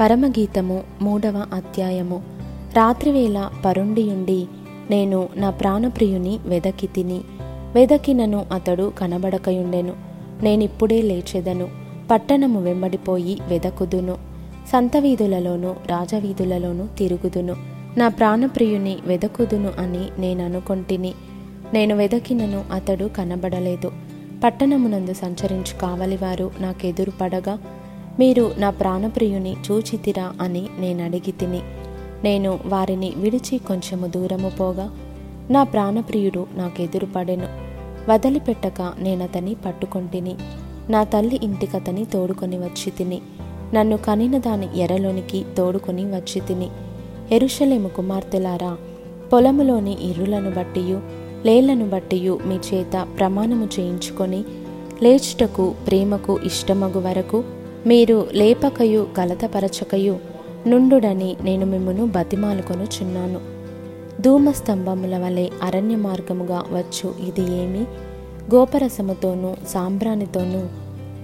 పరమగీతము మూడవ అధ్యాయము. రాత్రివేళ పరుండియుండి నేను నా ప్రాణప్రియుని వెదకి తిని వెదకినను అతడు కనబడకయుండెను. నేనిప్పుడే లేచెదను పట్టణము వెంబడిపోయి వెదకుదును. సంతవీధులలోను రాజవీధులలోను తిరుగుదును. నా ప్రాణప్రియుని వెదకుదును అని నేను అనుకొంటిని నేను వెదకినను అతడు కనబడలేదు. పట్టణమునందు సంచరించు కావలివారు నాకెదురు పడగా మీరు నా ప్రాణప్రియుని చూచితిరా అని నేను అడిగి తిని నేను వారిని విడిచి కొంచెము దూరము పోగా నా ప్రాణప్రియుడు నాకెదురు పడెను వదిలిపెట్టక నేనతని పట్టుకొంటిని. నా తల్లి ఇంటికతని తోడుకొని వచ్చి తిని నన్ను కనిన దాని ఎరలోనికి తోడుకొని వచ్చి తిని ఎరుషలేము కుమార్తెలారా పొలములోని ఇరులను బట్టియు లేలను బట్టియు మీ చేత ప్రమాణము చేయించుకొని లేచుటకు ప్రేమకు ఇష్టమగు వరకు మీరు లేపకయు కలతపరచకయు నుండుడని నేను మిమ్మును బతిమాలుకొనుచున్నాను. ధూమస్తంభముల వలె అరణ్య మార్గముగా వచ్చు ఇది ఏమి? గోపరసముతోనూ సాంబ్రాణితోనూ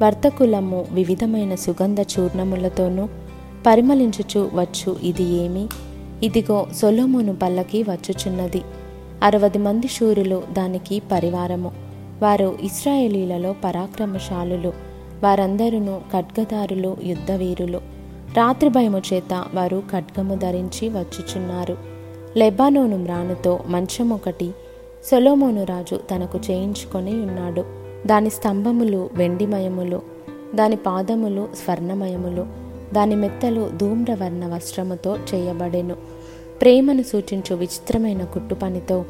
వర్తకులము వివిధమైన సుగంధ చూర్ణములతోనూ పరిమళించుచు వచ్చు ఇది ఏమి? ఇదిగో సొలోమును పల్లకి వచ్చుచున్నది. అరవది మంది శూరులు దానికి పరివారము. వారు ఇస్రాయేలీలలో పరాక్రమశాలులు. వారందరూ ఖడ్గదారులు యుద్ధవీరులు. రాత్రి భయము చేత వారు ఖడ్గము ధరించి వచ్చుచున్నారు. లెబానోను మ్రానుతో మంచం ఒకటి సొలోమోను రాజు తనకు చేయించుకొని ఉన్నాడు. దాని స్తంభములు వెండిమయములు దాని పాదములు స్వర్ణమయములు దాని మెత్తలు ధూమ్రవర్ణ వస్త్రముతో చేయబడెను. ప్రేమను సూచించు విచిత్రమైన కుట్టుపనితో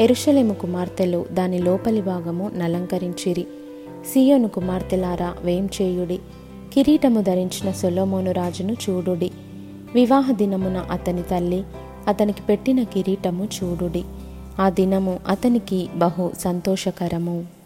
ఎరుషలేము కుమార్తెలు దాని లోపలి భాగము నలంకరించిరి. సియోను కుమార్తెలారా వేం చేయుడి? కిరీటము ధరించిన సొలోమోను రాజును చూడుడి. వివాహ దినమున అతని తల్లి అతనికి పెట్టిన కిరీటము చూడుడి. ఆ దినము అతనికి బహు సంతోషకరము.